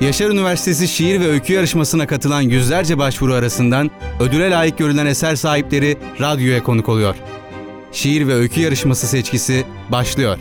Yaşar Üniversitesi Şiir ve Öykü Yarışması'na katılan yüzlerce başvuru arasından ödüle layık görülen eser sahipleri radyoya konuk oluyor. Şiir ve Öykü Yarışması seçkisi başlıyor.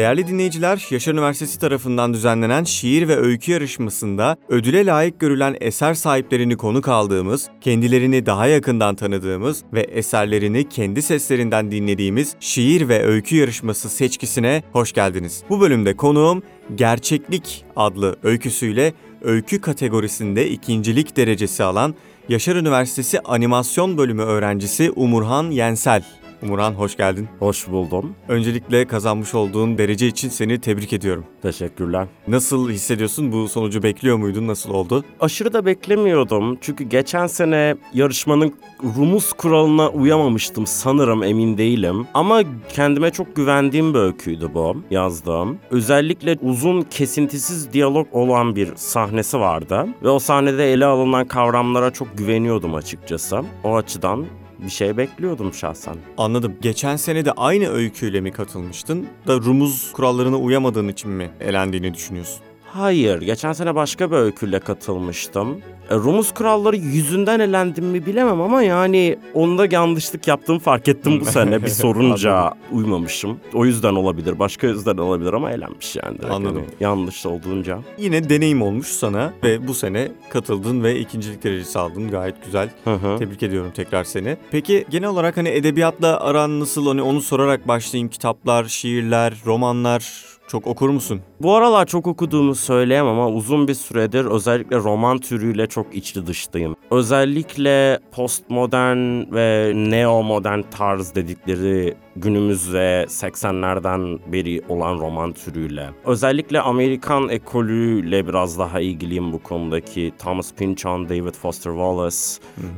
Değerli dinleyiciler, Yaşar Üniversitesi tarafından düzenlenen şiir ve öykü yarışmasında ödüle layık görülen eser sahiplerini konuk aldığımız, kendilerini daha yakından tanıdığımız ve eserlerini kendi seslerinden dinlediğimiz şiir ve öykü yarışması seçkisine hoş geldiniz. Bu bölümde konuğum Gerçeklik adlı öyküsüyle öykü kategorisinde ikincilik derecesi alan Yaşar Üniversitesi Animasyon Bölümü öğrencisi Umurhan Yensel. Umurhan hoş geldin. Hoş buldum. Öncelikle kazanmış olduğun derece için seni tebrik ediyorum. Teşekkürler. Nasıl hissediyorsun? Bu sonucu bekliyor muydun? Nasıl oldu? Aşırı da beklemiyordum. Çünkü geçen sene yarışmanın Rumuz kuralına uyamamıştım sanırım emin değilim. Ama kendime çok güvendiğim bir öyküydü bu yazdığım. Özellikle uzun kesintisiz diyalog olan bir sahnesi vardı. Ve o sahnede ele alınan kavramlara çok güveniyordum açıkçası. O açıdan bir şey bekliyordum şahsen. Anladım. Geçen sene de aynı öyküyle mi katılmıştın? Da Rumuz kurallarına uyamadığın için mi elendiğini düşünüyorsun? Hayır, geçen sene başka bir öyküyle katılmıştım. E, Rumuz kuralları yüzünden elendim mi bilemem ama yani onda yanlışlık yaptığımı fark ettim bu sene. Bir sorunca uymamışım. O yüzden olabilir, başka yüzden olabilir ama elenmiş yani. direkt. Anladım. Hani yanlış olduğunca. Yine deneyim olmuş sana ve bu sene katıldın ve ikincilik derecesi aldın. Gayet güzel. Hı hı. Tebrik ediyorum tekrar seni. Peki genel olarak hani edebiyatla aran nasıl? Hani onu sorarak başlayayım. Kitaplar, şiirler, romanlar çok okur musun? Bu aralar çok okuduğumu söyleyemem ama uzun bir süredir özellikle roman türüyle çok içli dıştayım. Özellikle postmodern ve neomodern tarz dedikleri günümüz ve 80'lerden beri olan roman türüyle. Özellikle Amerikan ekolüyle biraz daha ilgiliyim bu konudaki. Thomas Pynchon, David Foster Wallace.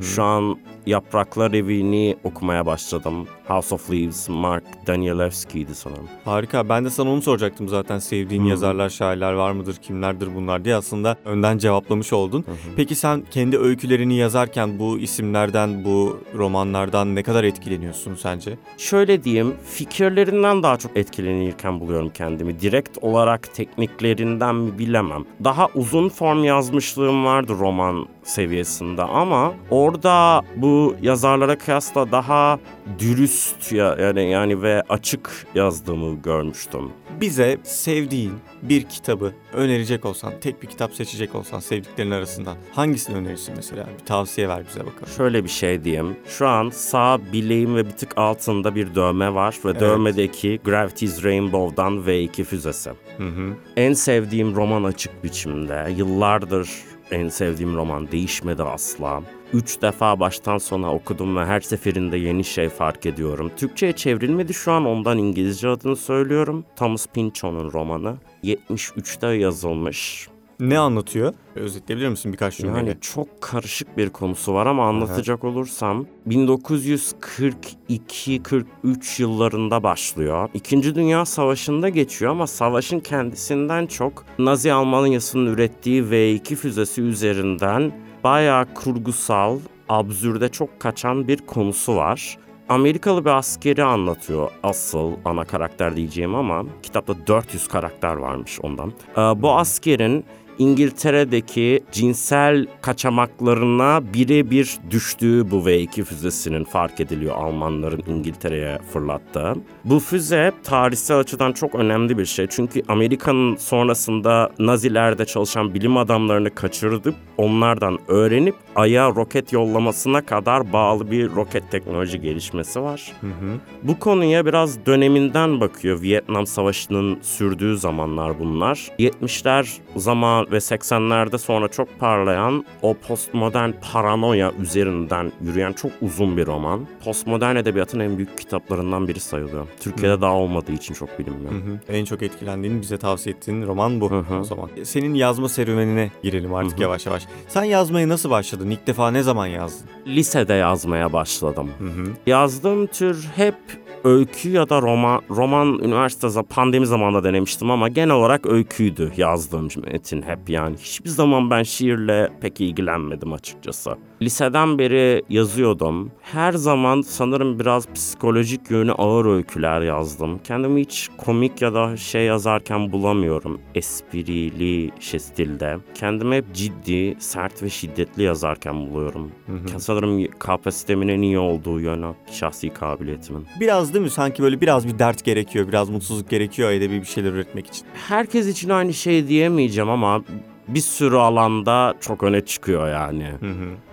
Şu an Yapraklar Evi'ni okumaya başladım. House of Leaves, Mark Danielewski'ydi sanırım. Harika. Ben de sana onu soracaktım zaten. Sevdiğin yazarlar, şairler var mıdır, kimlerdir bunlar diye aslında önden cevaplamış oldun. Peki sen kendi öykülerini yazarken bu isimlerden, bu romanlardan ne kadar etkileniyorsun sence? Şöyle diyeyim, fikirlerinden daha çok etkilenirken buluyorum kendimi. Direkt olarak tekniklerinden mi bilemem. Daha uzun form yazmışlığım vardı roman seviyesinde ama orada bu yazarlara kıyasla daha dürüst ya yani yani ve açık yazdığımı görmüştüm. Bize sevdiğin bir kitabı önerecek olsan, tek bir kitap seçecek olsan sevdiklerin arasından hangisini önerirsin mesela? Bir tavsiye ver bize bakalım. Şöyle bir şey diyeyim. Şu an sağ bileğim ve bir tık altında bir dövme var ve dövmedeki Gravity's Rainbow'dan V2 füzesi. Hı hı. En sevdiğim roman açık biçimde. Yıllardır en sevdiğim roman değişmedi asla. Üç defa baştan sona okudum ve her seferinde yeni şey fark ediyorum. Türkçe'ye çevrilmedi şu an ondan İngilizce adını söylüyorum. Thomas Pynchon'un romanı. 73'te yazılmış. Ne anlatıyor? Özetleyebilir misin birkaç cümleyle? Yani çok karışık bir konusu var ama anlatacak olursam 1942-43 yıllarında başlıyor. İkinci Dünya Savaşı'nda geçiyor ama savaşın kendisinden çok Nazi Almanya'sının ürettiği V2 füzesi üzerinden bayağı kurgusal, absürde çok kaçan bir konusu var. Amerikalı bir askeri anlatıyor asıl ana karakter diyeceğim ama kitapta 400 karakter varmış ondan. Ee, bu askerin İngiltere'deki cinsel kaçamaklarına birebir düştüğü bu V2 füzesinin fark ediliyor Almanların İngiltere'ye fırlattığı. Bu füze tarihsel açıdan çok önemli bir şey. Çünkü Amerika'nın sonrasında Nazilerde çalışan bilim adamlarını kaçırdıp onlardan öğrenip Ay'a roket yollamasına kadar bağlı bir roket teknoloji gelişmesi var. Hı hı. Bu konuya biraz döneminden bakıyor. Vietnam Savaşı'nın sürdüğü zamanlar bunlar. 70'ler zaman ve 80'lerde sonra çok parlayan o postmodern paranoya üzerinden yürüyen çok uzun bir roman. Postmodern edebiyatın en büyük kitaplarından biri sayılıyor. Türkiye'de daha olmadığı için çok bilinmiyor. Hı hı. En çok etkilendiğin, bize tavsiye ettiğin roman bu Hı hı. o zaman. Senin yazma serüvenine girelim artık yavaş yavaş. Sen yazmaya nasıl başladın? İlk defa ne zaman yazdın? Lisede yazmaya başladım. Hı hı. Yazdığım tür hep öykü ya da roman. Roman üniversite pandemi zamanında denemiştim ama genel olarak öyküydü yazdığım metin hep yani. Hiçbir zaman ben şiirle pek ilgilenmedim açıkçası. Liseden beri yazıyordum. Her zaman sanırım biraz psikolojik yönü ağır öyküler yazdım. Kendimi hiç komik ya da şey yazarken bulamıyorum. Esprili şey stilde. Kendimi hep ciddi, sert ve şiddetli yazarken buluyorum. Sanırım kapasitemin en iyi olduğu yönü şahsi kabiliyetimin. Biraz değil mi? Sanki böyle biraz bir dert gerekiyor, biraz mutsuzluk gerekiyor edebi bir şeyler üretmek için. Herkes için aynı şey diyemeyeceğim ama bir sürü alanda çok öne çıkıyor yani.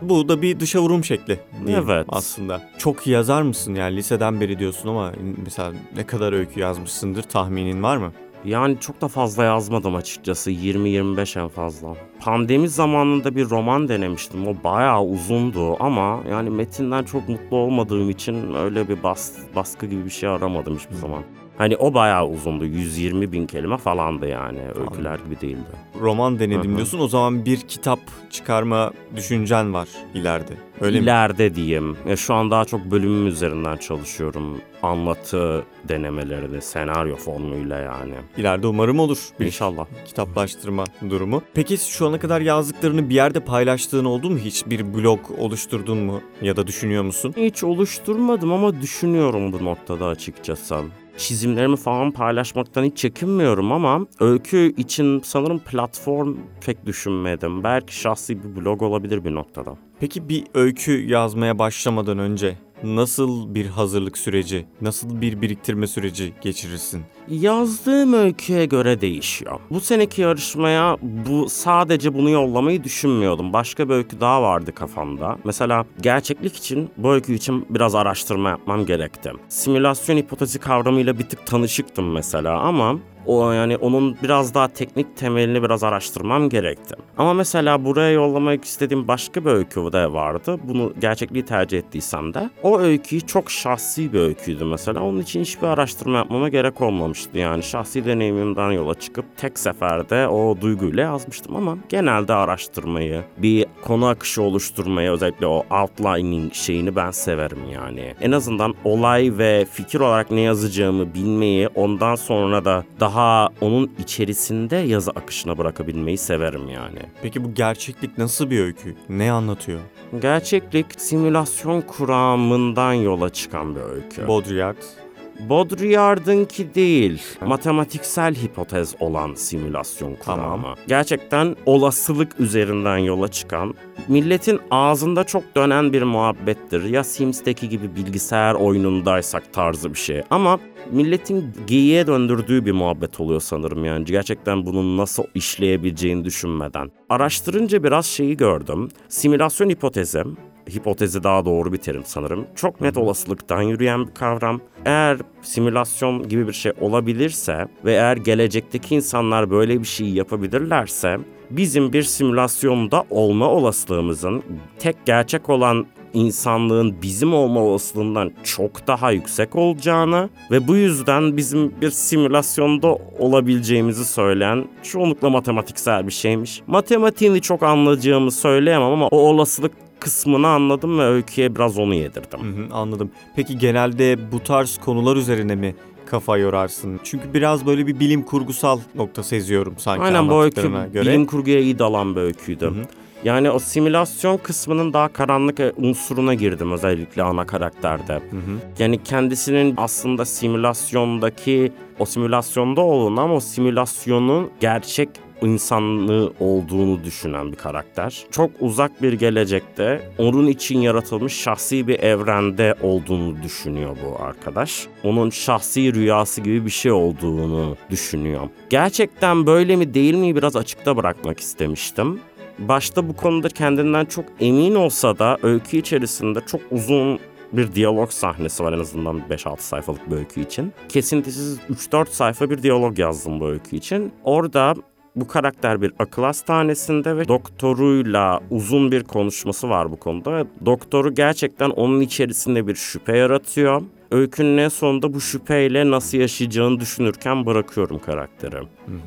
Bu da bir dışa vurum şekli Evet. aslında. Çok iyi yazar mısın yani liseden beri diyorsun ama mesela ne kadar öykü yazmışsındır tahminin var mı? Yani çok da fazla yazmadım açıkçası. 20-25 en fazla. Pandemi zamanında bir roman denemiştim. O bayağı uzundu ama yani metinden çok mutlu olmadığım için öyle bir bas, baskı gibi bir şey aramadım hiçbir zaman. Hani o bayağı uzundu. 120 bin kelime falandı yani. Öyküler gibi değildi. Roman denedim diyorsun o zaman bir kitap çıkarma düşüncen var ileride. Öyle mi? İleride diyeyim. Ya şu an daha çok bölümüm üzerinden çalışıyorum. Anlatı denemeleri, senaryo formuyla yani. İleride umarım olur. Bir İnşallah. kitaplaştırma durumu. Peki şu ana kadar yazdıklarını bir yerde paylaştığın oldu mu hiç? Bir blog oluşturdun mu ya da düşünüyor musun? Hiç oluşturmadım ama düşünüyorum bu noktada açıkçası. Çizimlerimi falan paylaşmaktan hiç çekinmiyorum ama öykü için sanırım platform pek düşünmedim. Belki şahsi bir blog olabilir bir noktada. Peki bir öykü yazmaya başlamadan önce nasıl bir hazırlık süreci, nasıl bir biriktirme süreci geçirirsin? Yazdığım öyküye göre değişiyor. Bu seneki yarışmaya bu sadece bunu yollamayı düşünmüyordum. Başka bir öykü daha vardı kafamda. Mesela gerçeklik için bu öykü için biraz araştırma yapmam gerekti. Simülasyon hipotezi kavramıyla bir tık tanışıktım mesela ama o yani onun biraz daha teknik temelini biraz araştırmam gerekti. Ama mesela buraya yollamak istediğim başka bir öykü de vardı. Bunu gerçekliği tercih ettiysem de. O öyküyü çok şahsi bir öyküydü mesela. Onun için hiçbir araştırma yapmama gerek olmamıştı. Yani şahsi deneyimimden yola çıkıp tek seferde o duyguyla yazmıştım ama genelde araştırmayı, bir konu akışı oluşturmayı özellikle o outlining şeyini ben severim yani. En azından olay ve fikir olarak ne yazacağımı bilmeyi ondan sonra da daha onun içerisinde yazı akışına bırakabilmeyi severim yani. Peki bu gerçeklik nasıl bir öykü? Ne anlatıyor? Gerçeklik simülasyon kuramından yola çıkan bir öykü. Baudrillard. Baudrillard'ınki değil, matematiksel hipotez olan simülasyon kuramı. Tamam. Gerçekten olasılık üzerinden yola çıkan, milletin ağzında çok dönen bir muhabbettir. Ya Sims'teki gibi bilgisayar oyunundaysak tarzı bir şey. Ama milletin geyiğe döndürdüğü bir muhabbet oluyor sanırım yani. Gerçekten bunun nasıl işleyebileceğini düşünmeden. Araştırınca biraz şeyi gördüm. Simülasyon hipotezi hipotezi daha doğru bir terim sanırım. Çok net olasılıktan yürüyen bir kavram. Eğer simülasyon gibi bir şey olabilirse ve eğer gelecekteki insanlar böyle bir şey yapabilirlerse bizim bir simülasyonda olma olasılığımızın tek gerçek olan insanlığın bizim olma olasılığından çok daha yüksek olacağını ve bu yüzden bizim bir simülasyonda olabileceğimizi söyleyen çoğunlukla matematiksel bir şeymiş. Matematiğini çok anlayacağımı söyleyemem ama o olasılık kısmını anladım ve öyküye biraz onu yedirdim. Hı hı, anladım. Peki genelde bu tarz konular üzerine mi kafa yorarsın? Çünkü biraz böyle bir bilim kurgusal nokta seziyorum sanki Aynen bu öykü göre. bilim kurguya iyi dalan bir öyküydü. Hı hı. Yani o simülasyon kısmının daha karanlık unsuruna girdim özellikle ana karakterde. Hı hı. Yani kendisinin aslında simülasyondaki o simülasyonda olduğunu ama o simülasyonun gerçek insanlığı olduğunu düşünen bir karakter. Çok uzak bir gelecekte onun için yaratılmış şahsi bir evrende olduğunu düşünüyor bu arkadaş. Onun şahsi rüyası gibi bir şey olduğunu düşünüyor. Gerçekten böyle mi değil mi biraz açıkta bırakmak istemiştim. Başta bu konuda kendinden çok emin olsa da öykü içerisinde çok uzun bir diyalog sahnesi var en azından 5-6 sayfalık bir öykü için. Kesintisiz 3-4 sayfa bir diyalog yazdım bu öykü için. Orada bu karakter bir akıl hastanesinde ve doktoruyla uzun bir konuşması var bu konuda. Doktoru gerçekten onun içerisinde bir şüphe yaratıyor. Öykünün en sonunda bu şüpheyle nasıl yaşayacağını düşünürken bırakıyorum karakteri.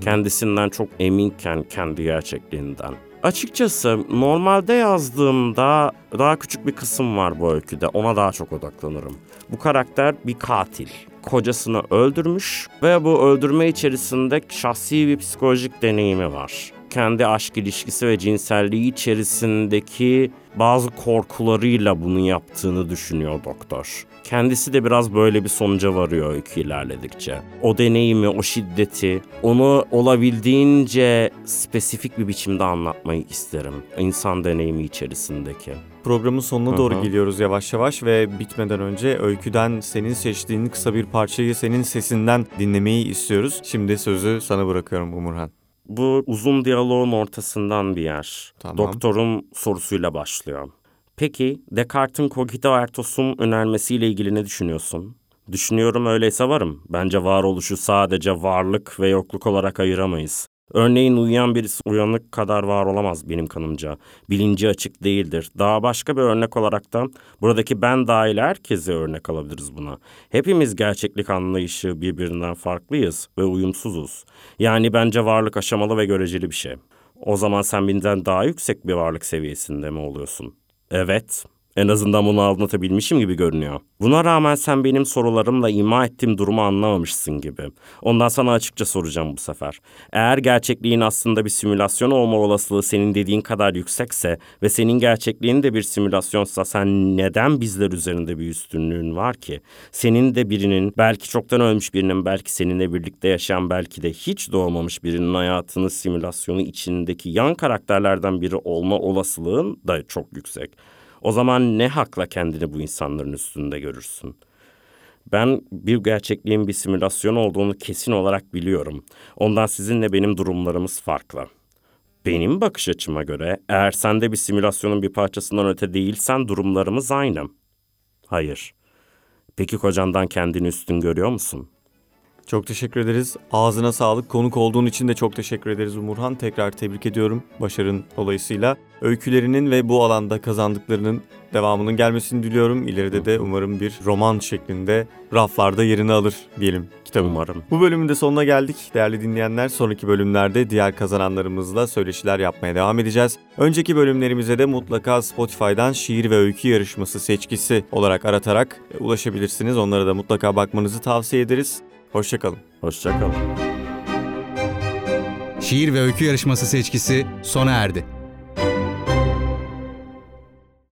Kendisinden çok eminken kendi gerçekliğinden. Açıkçası normalde yazdığımda daha küçük bir kısım var bu öyküde. Ona daha çok odaklanırım. Bu karakter bir katil. Kocasını öldürmüş ve bu öldürme içerisinde şahsi bir psikolojik deneyimi var. Kendi aşk ilişkisi ve cinselliği içerisindeki bazı korkularıyla bunu yaptığını düşünüyor doktor. Kendisi de biraz böyle bir sonuca varıyor öykü ilerledikçe. O deneyimi, o şiddeti, onu olabildiğince spesifik bir biçimde anlatmayı isterim. İnsan deneyimi içerisindeki. Programın sonuna doğru Hı hı. geliyoruz yavaş yavaş ve bitmeden önce öyküden senin seçtiğin kısa bir parçayı senin sesinden dinlemeyi istiyoruz. Şimdi sözü sana bırakıyorum Umurhan. Bu uzun diyaloğun ortasından bir yer. Tamam. Doktorun sorusuyla başlıyor. Peki Descartes'in cogito ergo sum önermesiyle ilgili ne düşünüyorsun? Düşünüyorum öyleyse varım. Bence varoluşu sadece varlık ve yokluk olarak ayıramayız. Örneğin uyuyan birisi uyanık kadar var olamaz benim kanımca. Bilinci açık değildir. Daha başka bir örnek olarak da buradaki ben dahil herkese örnek alabiliriz buna. Hepimiz gerçeklik anlayışı birbirinden farklıyız ve uyumsuzuz. Yani bence varlık aşamalı ve göreceli bir şey. O zaman sen bizden daha yüksek bir varlık seviyesinde mi oluyorsun? Evet. En azından bunu anlatabilmişim gibi görünüyor. Buna rağmen sen benim sorularımla ima ettiğim durumu anlamamışsın gibi. Ondan sana açıkça soracağım bu sefer. Eğer gerçekliğin aslında bir simülasyon olma olasılığı senin dediğin kadar yüksekse ve senin gerçekliğin de bir simülasyonsa sen neden bizler üzerinde bir üstünlüğün var ki? Senin de birinin, belki çoktan ölmüş birinin, belki seninle birlikte yaşayan, belki de hiç doğmamış birinin hayatını simülasyonu içindeki yan karakterlerden biri olma olasılığın da çok yüksek. O zaman ne hakla kendini bu insanların üstünde görürsün? Ben bir gerçekliğin bir simülasyon olduğunu kesin olarak biliyorum. Ondan sizinle benim durumlarımız farklı. Benim bakış açıma göre eğer sen de bir simülasyonun bir parçasından öte değilsen durumlarımız aynı. Hayır. Peki kocandan kendini üstün görüyor musun? Çok teşekkür ederiz. Ağzına sağlık. Konuk olduğun için de çok teşekkür ederiz Umurhan. Tekrar tebrik ediyorum başarın dolayısıyla. Öykülerinin ve bu alanda kazandıklarının devamının gelmesini diliyorum. İleride de umarım bir roman şeklinde raflarda yerini alır diyelim kitabın. Umarım. Bu bölümün de sonuna geldik. Değerli dinleyenler sonraki bölümlerde diğer kazananlarımızla söyleşiler yapmaya devam edeceğiz. Önceki bölümlerimize de mutlaka Spotify'dan şiir ve öykü yarışması seçkisi olarak aratarak ulaşabilirsiniz. Onlara da mutlaka bakmanızı tavsiye ederiz. Hoşçakalın. Hoşçakalın. Şiir ve öykü yarışması seçkisi sona erdi.